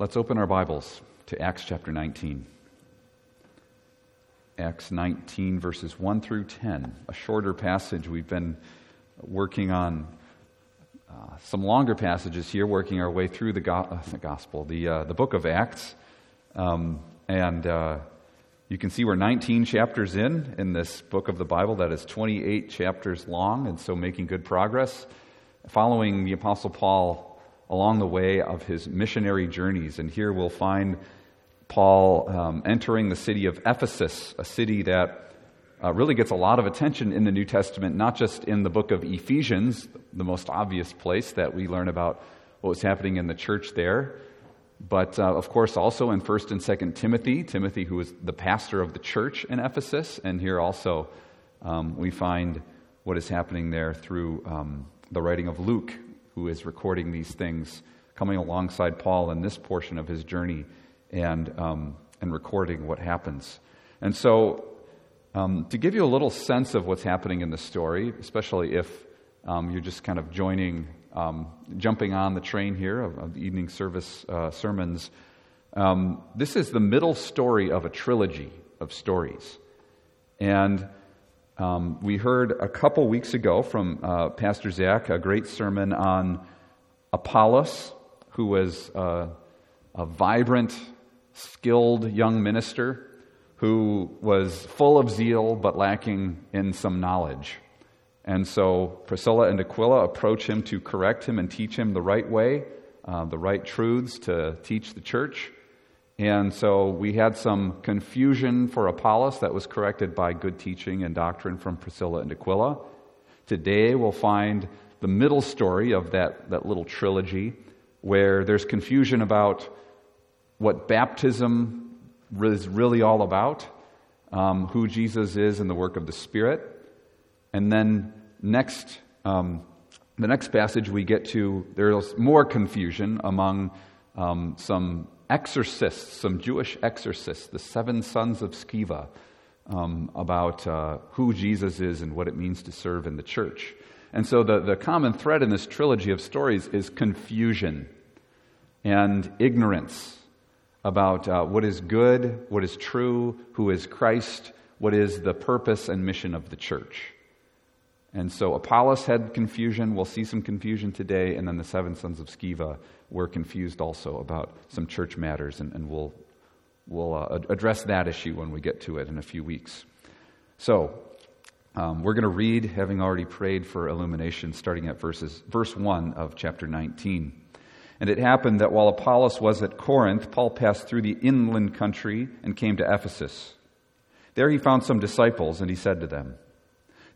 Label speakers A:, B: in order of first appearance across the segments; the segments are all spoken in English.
A: Let's open our Bibles to Acts chapter 19. Acts 19, verses 1 through 10, a shorter passage. We've been working on uh, some longer passages here, working our way through the, go- uh, the gospel, the, uh, the book of Acts. Um, and uh, you can see we're 19 chapters in in this book of the Bible that is 28 chapters long, and so making good progress. Following the Apostle Paul along the way of his missionary journeys. And here we'll find Paul um, entering the city of Ephesus, a city that uh, really gets a lot of attention in the New Testament, not just in the book of Ephesians, the most obvious place that we learn about what was happening in the church there, but uh, of course also in 1st and 2nd Timothy, Timothy, who was the pastor of the church in Ephesus. And here also um, we find what is happening there through um, the writing of Luke, who is recording these things, coming alongside Paul in this portion of his journey and, um, and recording what happens. And so, um, to give you a little sense of what's happening in the story, especially if um, you're just kind of joining, um, jumping on the train here of, of the evening service uh, sermons, um, this is the middle story of a trilogy of stories. And um, we heard a couple weeks ago from uh, Pastor Zach a great sermon on Apollos, who was uh, a vibrant, skilled young minister who was full of zeal but lacking in some knowledge. And so Priscilla and Aquila approach him to correct him and teach him the right way, uh, the right truths to teach the church. And so we had some confusion for Apollos that was corrected by good teaching and doctrine from Priscilla and Aquila. Today we'll find the middle story of that, that little trilogy where there's confusion about what baptism is really all about, um, who Jesus is, and the work of the Spirit. And then next, um, the next passage we get to, there's more confusion among um, some exorcists, some Jewish exorcists, the seven sons of Sceva, um, about uh, who Jesus is and what it means to serve in the church. And so the, the common thread in this trilogy of stories is confusion and ignorance about uh, what is good, what is true, who is Christ, what is the purpose and mission of the church. And so Apollos had confusion. We'll see some confusion today. And then the seven sons of Sceva were confused also about some church matters. And, and we'll, we'll uh, address that issue when we get to it in a few weeks. So um, we're going to read, having already prayed for illumination, starting at verses, verse 1 of chapter 19. And it happened that while Apollos was at Corinth, Paul passed through the inland country and came to Ephesus. There he found some disciples, and he said to them,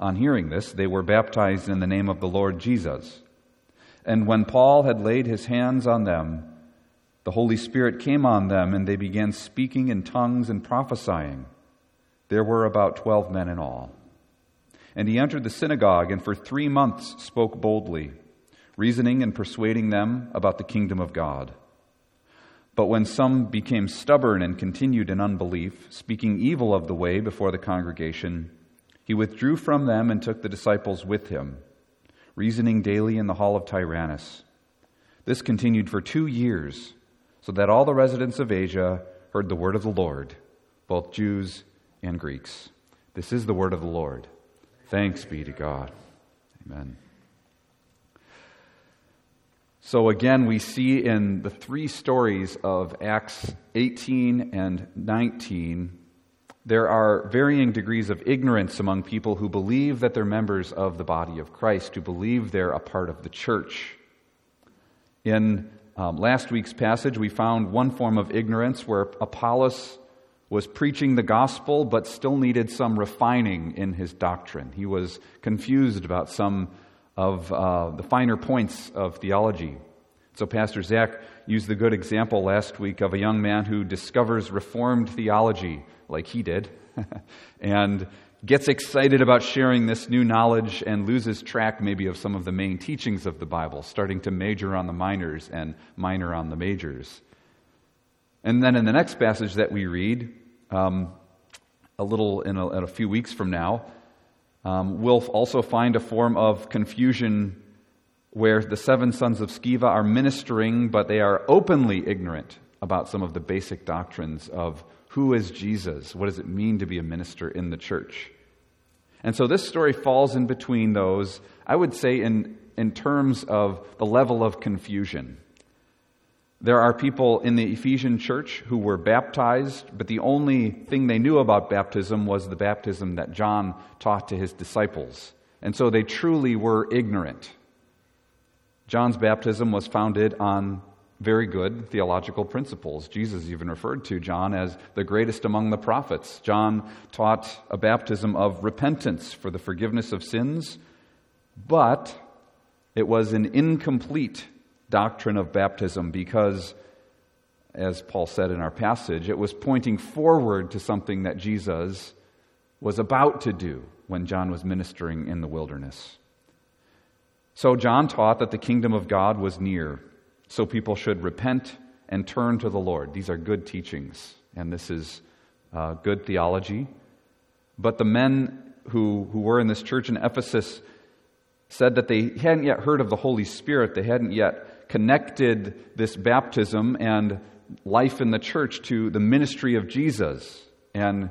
A: On hearing this, they were baptized in the name of the Lord Jesus. And when Paul had laid his hands on them, the Holy Spirit came on them, and they began speaking in tongues and prophesying. There were about twelve men in all. And he entered the synagogue, and for three months spoke boldly, reasoning and persuading them about the kingdom of God. But when some became stubborn and continued in unbelief, speaking evil of the way before the congregation, he withdrew from them and took the disciples with him, reasoning daily in the hall of Tyrannus. This continued for two years, so that all the residents of Asia heard the word of the Lord, both Jews and Greeks. This is the word of the Lord. Thanks be to God. Amen. So again, we see in the three stories of Acts 18 and 19 there are varying degrees of ignorance among people who believe that they're members of the body of Christ, who believe they're a part of the church. In um, last week's passage, we found one form of ignorance where Apollos was preaching the gospel but still needed some refining in his doctrine. He was confused about some of uh, the finer points of theology. So, Pastor Zach used the good example last week of a young man who discovers Reformed theology, like he did, and gets excited about sharing this new knowledge and loses track maybe of some of the main teachings of the Bible, starting to major on the minors and minor on the majors. And then in the next passage that we read, um, a little in a, in a, few weeks from now, um, we'll also find a form of confusion where the seven sons of Sceva are ministering, but they are openly ignorant about some of the basic doctrines of who is Jesus? What does it mean to be a minister in the church? And so this story falls in between those, I would say, in, in terms of the level of confusion. There are people in the Ephesian church who were baptized, but the only thing they knew about baptism was the baptism that John taught to his disciples. And so they truly were ignorant. John's baptism was founded on very good theological principles. Jesus even referred to John as the greatest among the prophets. John taught a baptism of repentance for the forgiveness of sins, but it was an incomplete doctrine of baptism because, as Paul said in our passage, it was pointing forward to something that Jesus was about to do when John was ministering in the wilderness. So, John taught that the kingdom of God was near so people should repent and turn to the Lord. These are good teachings, and this is uh, good theology. But the men who, who were in this church in Ephesus said that they hadn't yet heard of the Holy Spirit. They hadn't yet connected this baptism and life in the church to the ministry of Jesus. And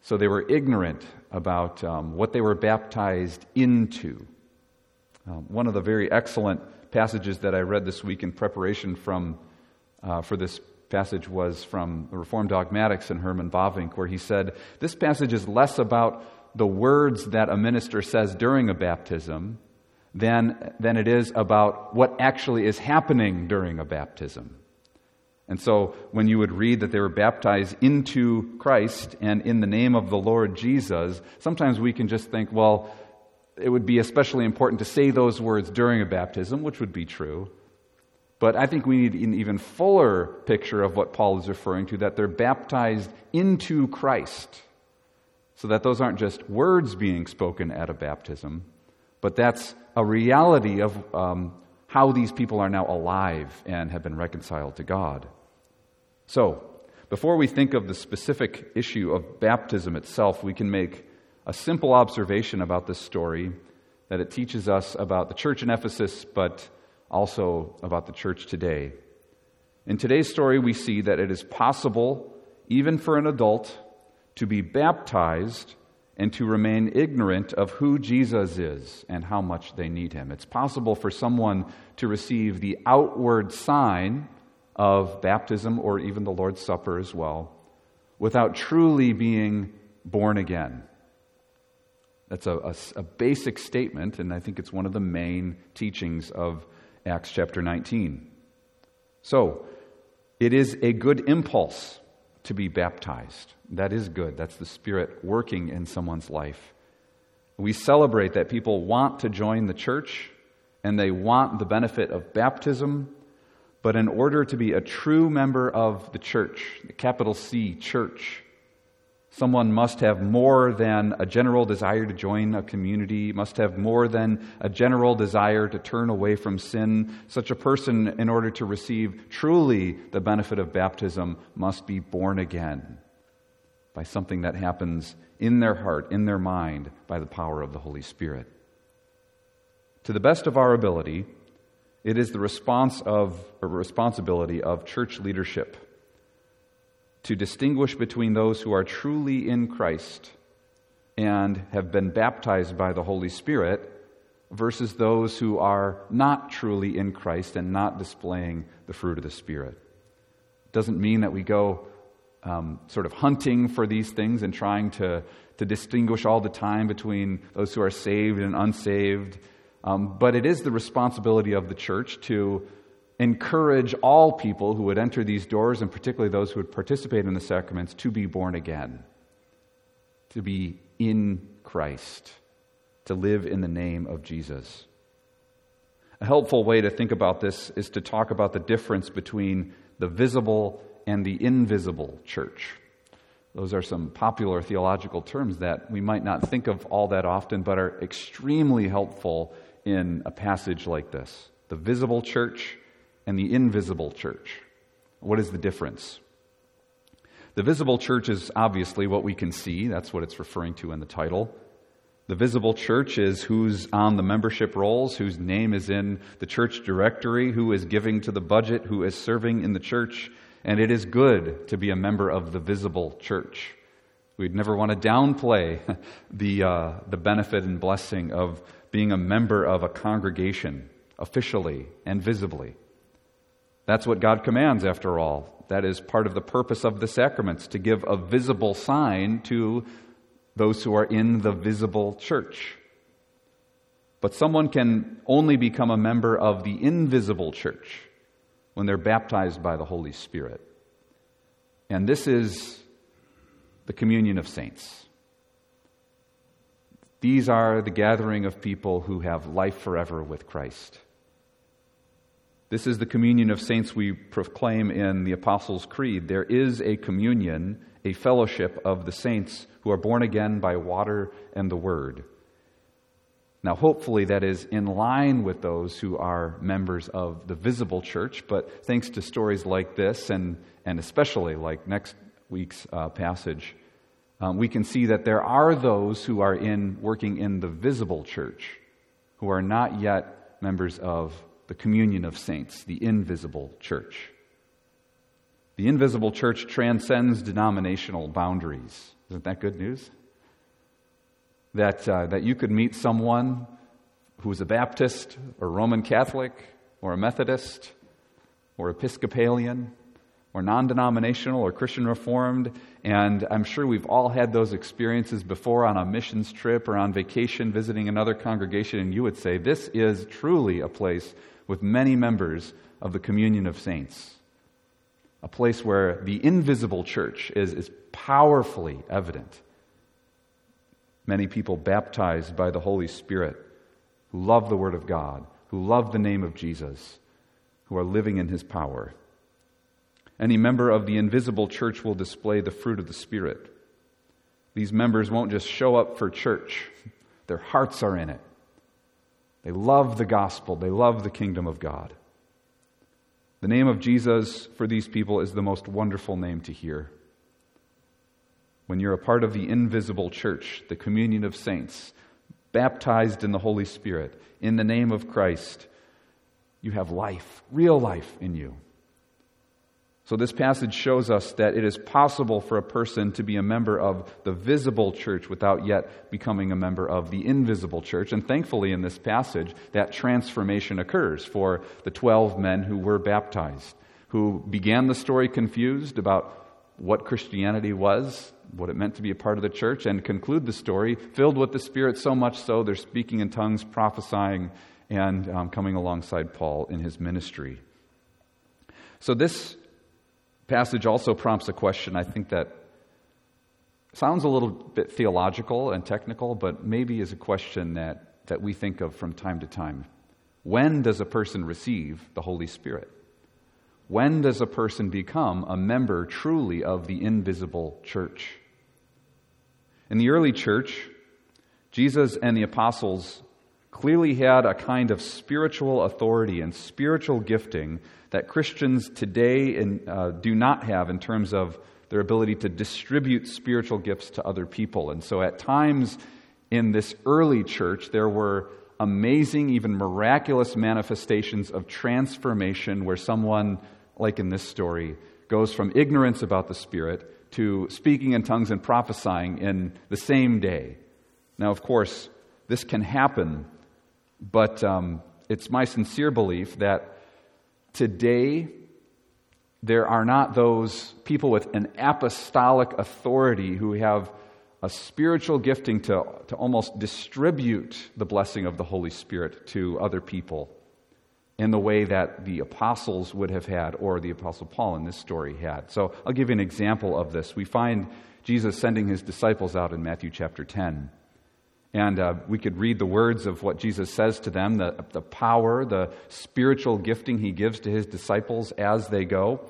A: so they were ignorant about um, what they were baptized into. Um, one of the very excellent passages that I read this week in preparation from, uh, for this passage was from the Reformed Dogmatics and Herman Bavinck, where he said, This passage is less about the words that a minister says during a baptism than, than it is about what actually is happening during a baptism. And so, when you would read that they were baptized into Christ and in the name of the Lord Jesus, sometimes we can just think, well, it would be especially important to say those words during a baptism, which would be true. But I think we need an even fuller picture of what Paul is referring to that they're baptized into Christ. So that those aren't just words being spoken at a baptism, but that's a reality of um, how these people are now alive and have been reconciled to God. So, before we think of the specific issue of baptism itself, we can make a simple observation about this story that it teaches us about the church in Ephesus, but also about the church today. In today's story, we see that it is possible, even for an adult, to be baptized and to remain ignorant of who Jesus is and how much they need him. It's possible for someone to receive the outward sign of baptism or even the Lord's Supper as well without truly being born again. That's a, a, a, basic statement, and I think it's one of the main teachings of Acts chapter 19. So, it is a good impulse to be baptized. That is good. That's the Spirit working in someone's life. We celebrate that people want to join the church and they want the benefit of baptism, but in order to be a true member of the church, the capital C, church, Someone must have more than a general desire to join a community, must have more than a general desire to turn away from sin. Such a person, in order to receive truly the benefit of baptism, must be born again by something that happens in their heart, in their mind, by the power of the Holy Spirit. To the best of our ability, it is the response of, responsibility of church leadership to distinguish between those who are truly in Christ and have been baptized by the Holy Spirit versus those who are not truly in Christ and not displaying the fruit of the Spirit. It doesn't mean that we go um, sort of hunting for these things and trying to, to distinguish all the time between those who are saved and unsaved. Um, but it is the responsibility of the church to encourage all people who would enter these doors, and particularly those who would participate in the sacraments, to be born again, to be in Christ, to live in the name of Jesus. A helpful way to think about this is to talk about the difference between the visible and the invisible church. Those are some popular theological terms that we might not think of all that often, but are extremely helpful in a passage like this the visible church and the invisible church. What is the difference? The visible church is obviously what we can see. That's what it's referring to in the title. The visible church is who's on the membership rolls, whose name is in the church directory, who is giving to the budget, who is serving in the church. And it is good to be a member of the visible church. We'd never want to downplay the, uh, the benefit and blessing of being a member of a congregation, officially and visibly. That's what God commands, after all. That is part of the purpose of the sacraments, to give a visible sign to those who are in the visible church. But someone can only become a member of the invisible church when they're baptized by the Holy Spirit. And this is the communion of saints. These are the gathering of people who have life forever with Christ. This is the communion of saints we proclaim in the Apostles' Creed. There is a communion, a fellowship of the saints who are born again by water and the Word. Now, hopefully, that is in line with those who are members of the visible church, but thanks to stories like this, and, and especially like next week's uh, passage, um, we can see that there are those who are in working in the visible church who are not yet members of the communion of saints, the invisible church. The invisible church transcends denominational boundaries. Isn't that good news? That, uh, that you could meet someone who's a Baptist or Roman Catholic or a Methodist or Episcopalian or non denominational or Christian Reformed. And I'm sure we've all had those experiences before on a missions trip or on vacation visiting another congregation, and you would say, This is truly a place with many members of the communion of saints. A place where the invisible church is, is powerfully evident. Many people baptized by the Holy Spirit who love the Word of God, who love the name of Jesus, who are living in His power. Any member of the invisible church will display the fruit of the Spirit. These members won't just show up for church, their hearts are in it. They love the gospel, they love the kingdom of God. The name of Jesus for these people is the most wonderful name to hear. When you're a part of the invisible church, the communion of saints, baptized in the Holy Spirit, in the name of Christ, you have life, real life in you. So, this passage shows us that it is possible for a person to be a member of the visible church without yet becoming a member of the invisible church. And thankfully, in this passage, that transformation occurs for the 12 men who were baptized, who began the story confused about what Christianity was, what it meant to be a part of the church, and conclude the story filled with the Spirit so much so they're speaking in tongues, prophesying, and um, coming alongside Paul in his ministry. So, this passage also prompts a question I think that sounds a little bit theological and technical, but maybe is a question that, that we think of from time to time. When does a person receive the Holy Spirit? When does a person become a member truly of the invisible church? In the early church, Jesus and the apostles clearly had a kind of spiritual authority and spiritual gifting that Christians today in, uh, do not have in terms of their ability to distribute spiritual gifts to other people. And so at times in this early church, there were amazing, even miraculous manifestations of transformation where someone, like in this story, goes from ignorance about the Spirit to speaking in tongues and prophesying in the same day. Now, of course, this can happen, but um, it's my sincere belief that Today, there are not those people with an apostolic authority who have a spiritual gifting to, to almost distribute the blessing of the Holy Spirit to other people in the way that the apostles would have had, or the apostle Paul in this story had. So I'll give you an example of this. We find Jesus sending his disciples out in Matthew chapter 10. And uh, we could read the words of what Jesus says to them, the, the power, the spiritual gifting he gives to his disciples as they go.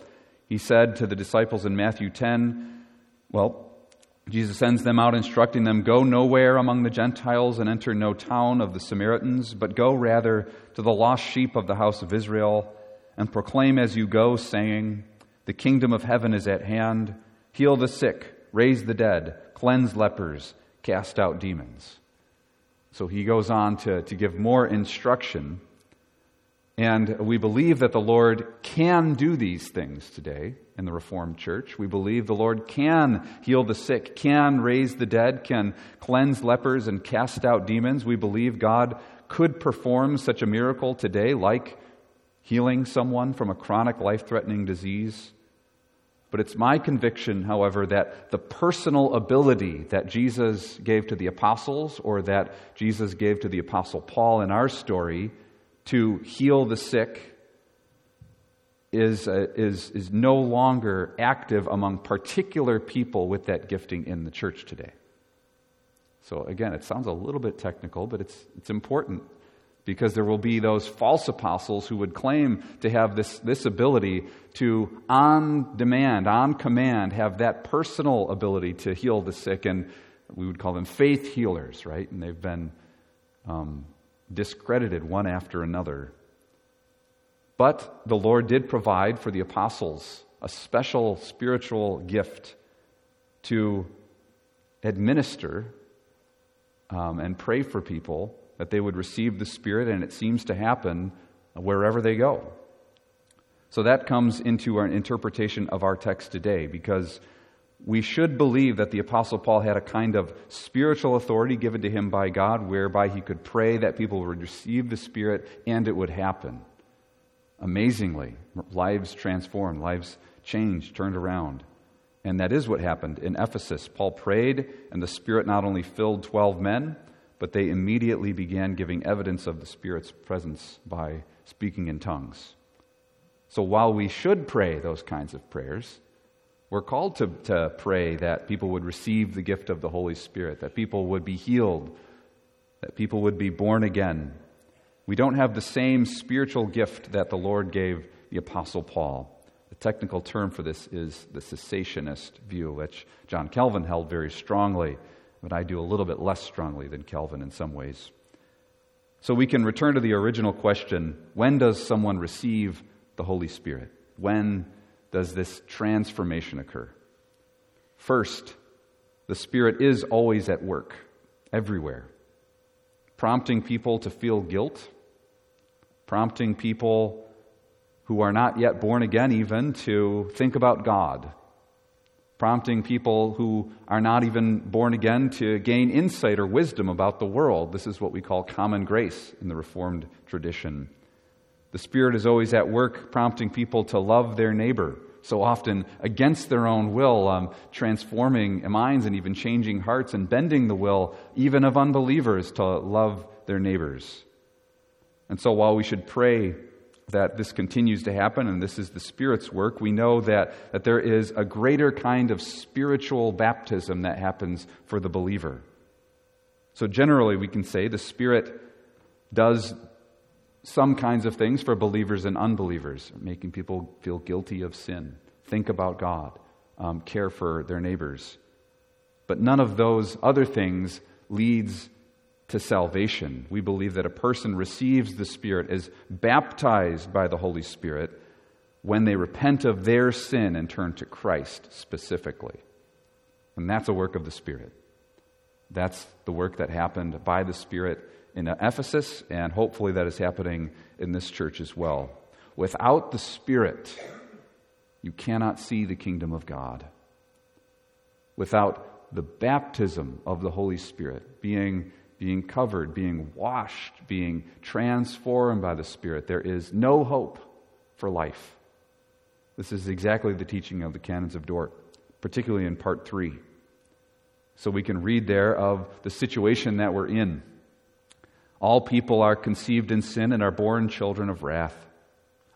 A: He said to the disciples in Matthew 10, well, Jesus sends them out, instructing them, Go nowhere among the Gentiles and enter no town of the Samaritans, but go rather to the lost sheep of the house of Israel, and proclaim as you go, saying, The kingdom of heaven is at hand. Heal the sick, raise the dead, cleanse lepers, cast out demons. So he goes on to, to give more instruction. And we believe that the Lord can do these things today in the Reformed Church. We believe the Lord can heal the sick, can raise the dead, can cleanse lepers, and cast out demons. We believe God could perform such a miracle today, like healing someone from a chronic life threatening disease. But it's my conviction, however, that the personal ability that Jesus gave to the apostles or that Jesus gave to the apostle Paul in our story to heal the sick is, uh, is, is no longer active among particular people with that gifting in the church today. So, again, it sounds a little bit technical, but it's, it's important because there will be those false apostles who would claim to have this, this ability to, on demand, on command, have that personal ability to heal the sick. And we would call them faith healers, right? And they've been um, discredited one after another but the Lord did provide for the apostles a special spiritual gift to administer um, and pray for people that they would receive the Spirit, and it seems to happen wherever they go. So that comes into our interpretation of our text today because we should believe that the Apostle Paul had a kind of spiritual authority given to him by God whereby he could pray that people would receive the Spirit and it would happen amazingly. Lives transformed, lives changed, turned around. And that is what happened in Ephesus. Paul prayed, and the Spirit not only filled 12 men, but they immediately began giving evidence of the Spirit's presence by speaking in tongues. So while we should pray those kinds of prayers, we're called to, to pray that people would receive the gift of the Holy Spirit, that people would be healed, that people would be born again, we don't have the same spiritual gift that the Lord gave the Apostle Paul. The technical term for this is the cessationist view, which John Calvin held very strongly, but I do a little bit less strongly than Calvin in some ways. So we can return to the original question when does someone receive the Holy Spirit? When does this transformation occur? First, the Spirit is always at work, everywhere, prompting people to feel guilt prompting people who are not yet born again, even, to think about God, prompting people who are not even born again to gain insight or wisdom about the world. This is what we call common grace in the Reformed tradition. The Spirit is always at work, prompting people to love their neighbor, so often against their own will, um, transforming minds and even changing hearts and bending the will, even of unbelievers, to love their neighbors. And so while we should pray that this continues to happen and this is the Spirit's work, we know that, that there is a greater kind of spiritual baptism that happens for the believer. So generally, we can say the Spirit does some kinds of things for believers and unbelievers, making people feel guilty of sin, think about God, um, care for their neighbors. But none of those other things leads to salvation. We believe that a person receives the Spirit, is baptized by the Holy Spirit when they repent of their sin and turn to Christ specifically. And that's a work of the Spirit. That's the work that happened by the Spirit in Ephesus, and hopefully that is happening in this church as well. Without the Spirit, you cannot see the kingdom of God. Without the baptism of the Holy Spirit, being being covered, being washed, being transformed by the Spirit. There is no hope for life. This is exactly the teaching of the canons of Dort, particularly in part three. So we can read there of the situation that we're in. All people are conceived in sin and are born children of wrath,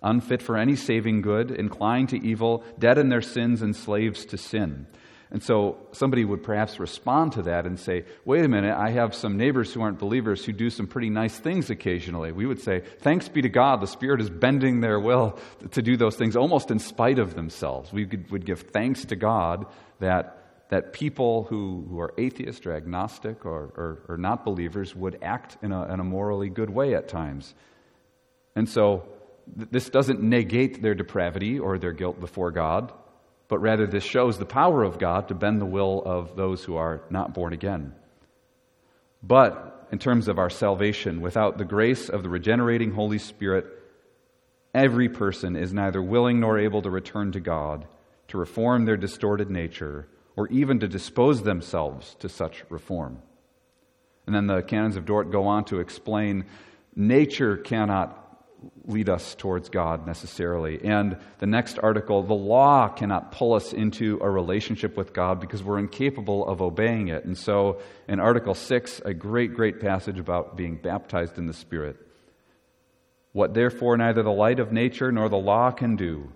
A: unfit for any saving good, inclined to evil, dead in their sins, and slaves to sin. And so somebody would perhaps respond to that and say, wait a minute, I have some neighbors who aren't believers who do some pretty nice things occasionally. We would say, thanks be to God, the Spirit is bending their will to do those things almost in spite of themselves. We would give thanks to God that, that people who, who are atheist or agnostic or, or, or not believers would act in a, in a morally good way at times. And so th- this doesn't negate their depravity or their guilt before God but rather this shows the power of God to bend the will of those who are not born again. But in terms of our salvation, without the grace of the regenerating Holy Spirit, every person is neither willing nor able to return to God, to reform their distorted nature, or even to dispose themselves to such reform. And then the canons of Dort go on to explain nature cannot lead us towards God necessarily. And the next article, the law cannot pull us into a relationship with God because we're incapable of obeying it. And so in Article 6, a great, great passage about being baptized in the Spirit. What therefore neither the light of nature nor the law can do,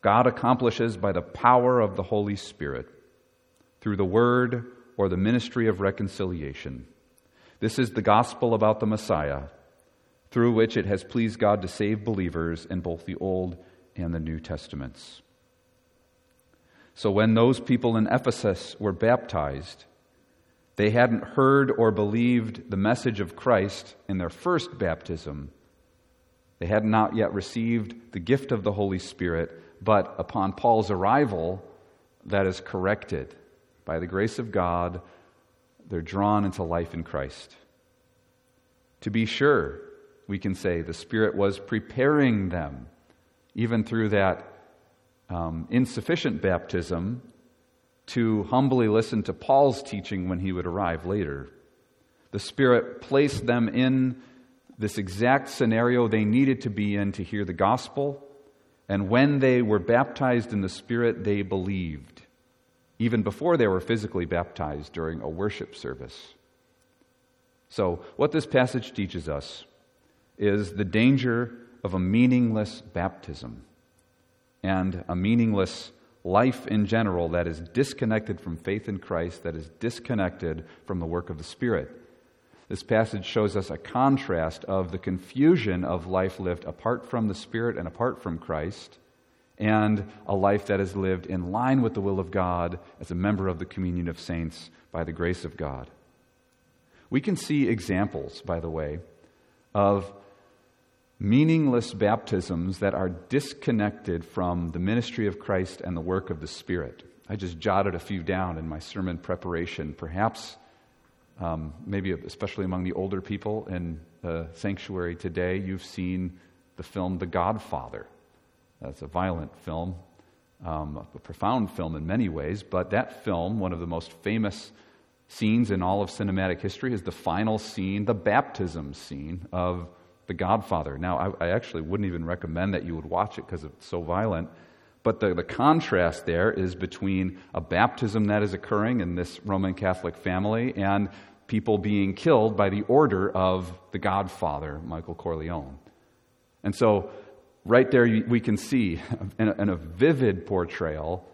A: God accomplishes by the power of the Holy Spirit through the word or the ministry of reconciliation. This is the gospel about the Messiah through which it has pleased God to save believers in both the Old and the New Testaments. So when those people in Ephesus were baptized, they hadn't heard or believed the message of Christ in their first baptism. They had not yet received the gift of the Holy Spirit, but upon Paul's arrival, that is corrected. By the grace of God, they're drawn into life in Christ. To be sure, we can say the Spirit was preparing them, even through that um, insufficient baptism, to humbly listen to Paul's teaching when he would arrive later. The Spirit placed them in this exact scenario they needed to be in to hear the gospel, and when they were baptized in the Spirit, they believed, even before they were physically baptized during a worship service. So, what this passage teaches us is the danger of a meaningless baptism and a meaningless life in general that is disconnected from faith in Christ, that is disconnected from the work of the Spirit. This passage shows us a contrast of the confusion of life lived apart from the Spirit and apart from Christ, and a life that is lived in line with the will of God as a member of the communion of saints by the grace of God. We can see examples, by the way, of meaningless baptisms that are disconnected from the ministry of Christ and the work of the Spirit. I just jotted a few down in my sermon preparation. Perhaps, um, maybe especially among the older people in the sanctuary today, you've seen the film The Godfather. That's a violent film, um, a profound film in many ways, but that film, one of the most famous scenes in all of cinematic history, is the final scene, the baptism scene of the Godfather. Now, I, I actually wouldn't even recommend that you would watch it because it's so violent. But the, the contrast there is between a baptism that is occurring in this Roman Catholic family and people being killed by the order of the Godfather, Michael Corleone. And so, right there, we can see in a, in a vivid portrayal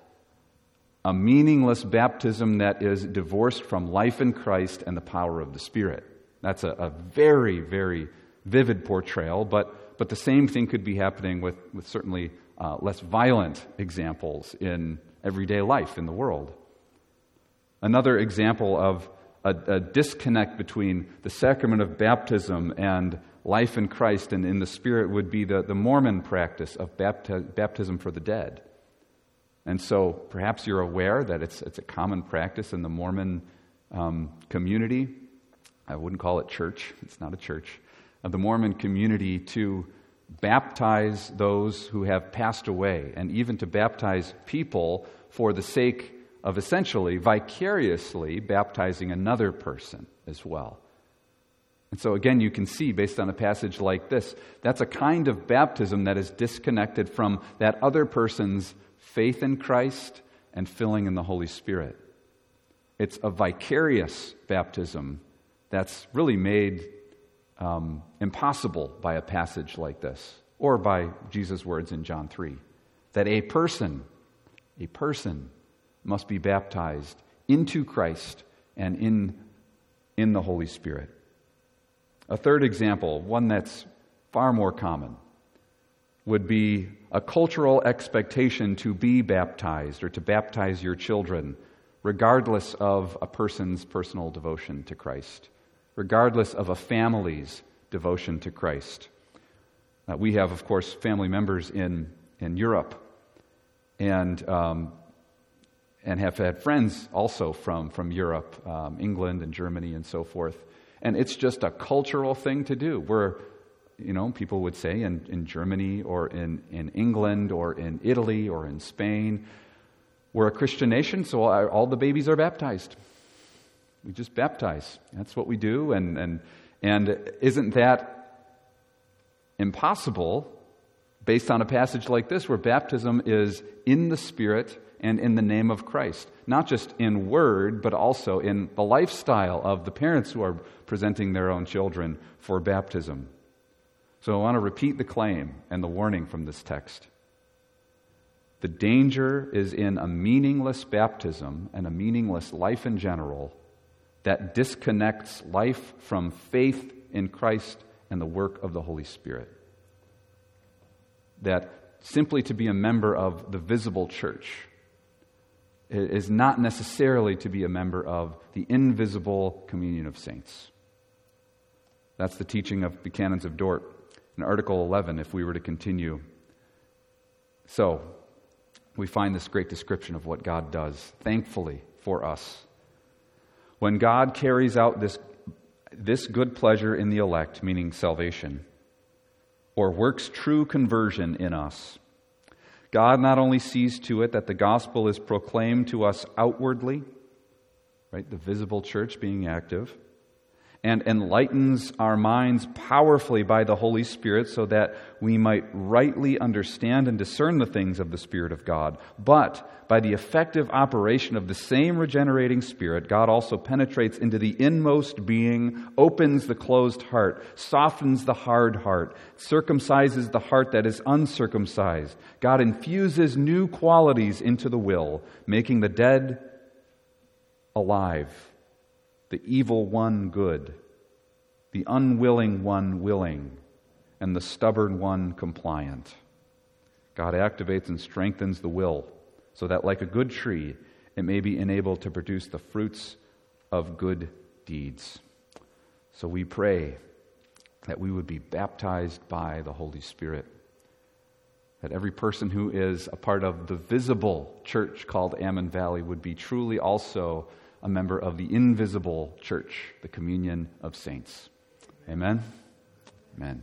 A: a meaningless baptism that is divorced from life in Christ and the power of the Spirit. That's a, a very, very vivid portrayal, but, but the same thing could be happening with, with certainly uh, less violent examples in everyday life in the world. Another example of a, a, disconnect between the sacrament of baptism and life in Christ and in the Spirit would be the, the Mormon practice of bapti- baptism for the dead. And so perhaps you're aware that it's, it's a common practice in the Mormon um, community. I wouldn't call it church, it's not a church of the Mormon community to baptize those who have passed away, and even to baptize people for the sake of essentially vicariously baptizing another person as well. And so, again, you can see, based on a passage like this, that's a kind of baptism that is disconnected from that other person's faith in Christ and filling in the Holy Spirit. It's a vicarious baptism that's really made um, impossible by a passage like this or by Jesus' words in John 3 that a person, a person must be baptized into Christ and in, in the Holy Spirit. A third example, one that's far more common, would be a cultural expectation to be baptized or to baptize your children, regardless of a person's personal devotion to Christ, regardless of a family's devotion to Christ. Uh, we have, of course, family members in, in Europe and, um, and have had friends also from, from Europe, um, England and Germany and so forth. And it's just a cultural thing to do. We're, you know, people would say in, in Germany or in, in England or in Italy or in Spain, we're a Christian nation, so all the babies are baptized. We just baptize. That's what we do. And, and, and isn't that impossible based on a passage like this where baptism is in the Spirit and in the name of Christ? Not just in word, but also in the lifestyle of the parents who are presenting their own children for baptism. So I want to repeat the claim and the warning from this text. The danger is in a meaningless baptism and a meaningless life in general that disconnects life from faith in Christ and the work of the Holy Spirit. That simply to be a member of the visible church is not necessarily to be a member of the invisible communion of saints. That's the teaching of the canons of Dort in Article 11, if we were to continue. So, we find this great description of what God does, thankfully, for us. When God carries out this this good pleasure in the elect, meaning salvation, or works true conversion in us. God not only sees to it that the gospel is proclaimed to us outwardly, right, the visible church being active, and enlightens our minds powerfully by the Holy Spirit so that we might rightly understand and discern the things of the Spirit of God. But by the effective operation of the same regenerating Spirit, God also penetrates into the inmost being, opens the closed heart, softens the hard heart, circumcises the heart that is uncircumcised. God infuses new qualities into the will, making the dead alive the evil one good, the unwilling one willing, and the stubborn one compliant. God activates and strengthens the will so that, like a good tree, it may be enabled to produce the fruits of good deeds. So we pray that we would be baptized by the Holy Spirit. That every person who is a part of the visible church called Ammon Valley would be truly also a member of the invisible church, the communion of saints. Amen. Amen.